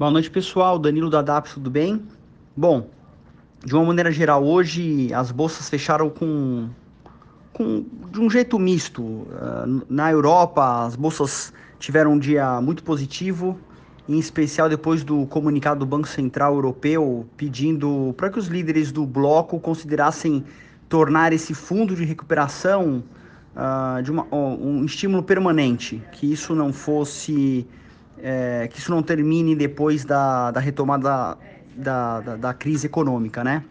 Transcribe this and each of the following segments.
Boa noite, pessoal. Danilo da DAP, tudo bem? Bom, de uma maneira geral, hoje as bolsas fecharam com, com de um jeito misto. Uh, na Europa, as bolsas tiveram um dia muito positivo, em especial depois do comunicado do Banco Central Europeu pedindo para que os líderes do bloco considerassem tornar esse fundo de recuperação uh, de uma, um estímulo permanente, que isso não fosse é, que isso não termine depois da, da retomada da, da, da, crise econômica, né?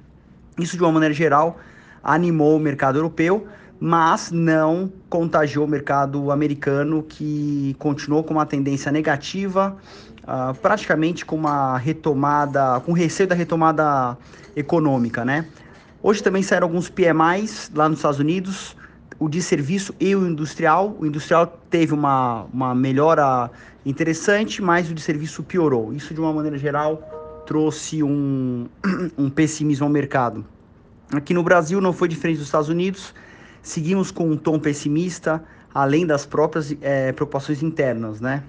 Isso, de uma maneira geral, animou o mercado europeu, mas não contagiou o mercado americano, que continuou com uma tendência negativa, uh, praticamente com uma retomada, com receio da retomada econômica, né? Hoje também saíram alguns PMIs lá nos Estados Unidos, o de serviço e o industrial. O industrial teve uma, uma melhora interessante, mas o de serviço piorou. Isso, de uma maneira geral, trouxe um, um pessimismo ao mercado. Aqui no Brasil não foi diferente dos Estados Unidos, seguimos com um tom pessimista, além das próprias é, preocupações internas, né?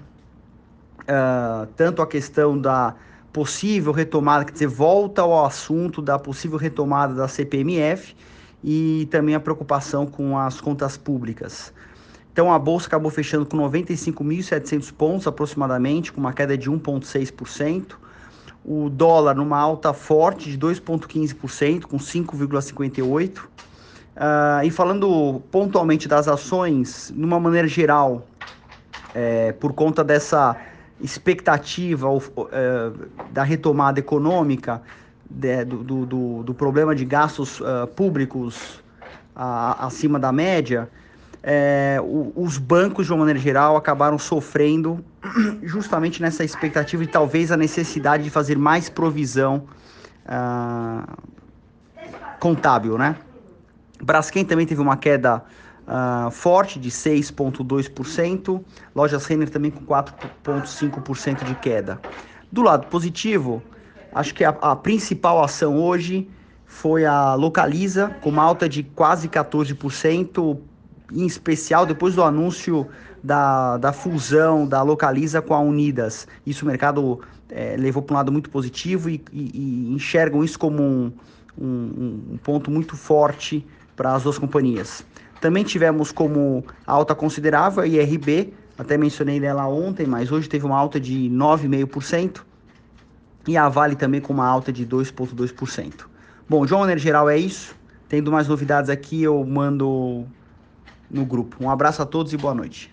Uh, tanto a questão da possível retomada, quer dizer, volta ao assunto da possível retomada da CPMF e também a preocupação com as contas públicas. Então a bolsa acabou fechando com 95.700 pontos aproximadamente, com uma queda de 1,6%. O dólar numa alta forte de 2,15%, com 5,58%. Uh, ah, e falando pontualmente das ações, numa maneira geral, é, por conta dessa expectativa uh, da retomada econômica, de, do, do, do, problema de gastos uh, públicos acima da média, é, o, os bancos, de uma maneira geral, acabaram sofrendo justamente nessa expectativa e talvez a necessidade de fazer mais provisão uh, contábil, né? Braskem também teve uma queda uh, forte de 6,2%, lojas Renner também com 4,5% de queda. Do lado positivo, acho que a, a principal ação hoje foi a Localiza, com uma alta de quase 14%, em especial depois do anúncio da, da fusão da Localiza com a Unidas. Isso o mercado é, levou para um lado muito positivo e, e, e enxergam isso como um, um, um ponto muito forte para as duas companhias. Também tivemos como alta considerável a IRB, até mencionei dela ontem, mas hoje teve uma alta de 9,5%, e a Vale também com uma alta de 2,2%. Bom, de uma maneira geral é isso. Tendo mais novidades aqui, eu mando no grupo. Um abraço a todos e boa noite.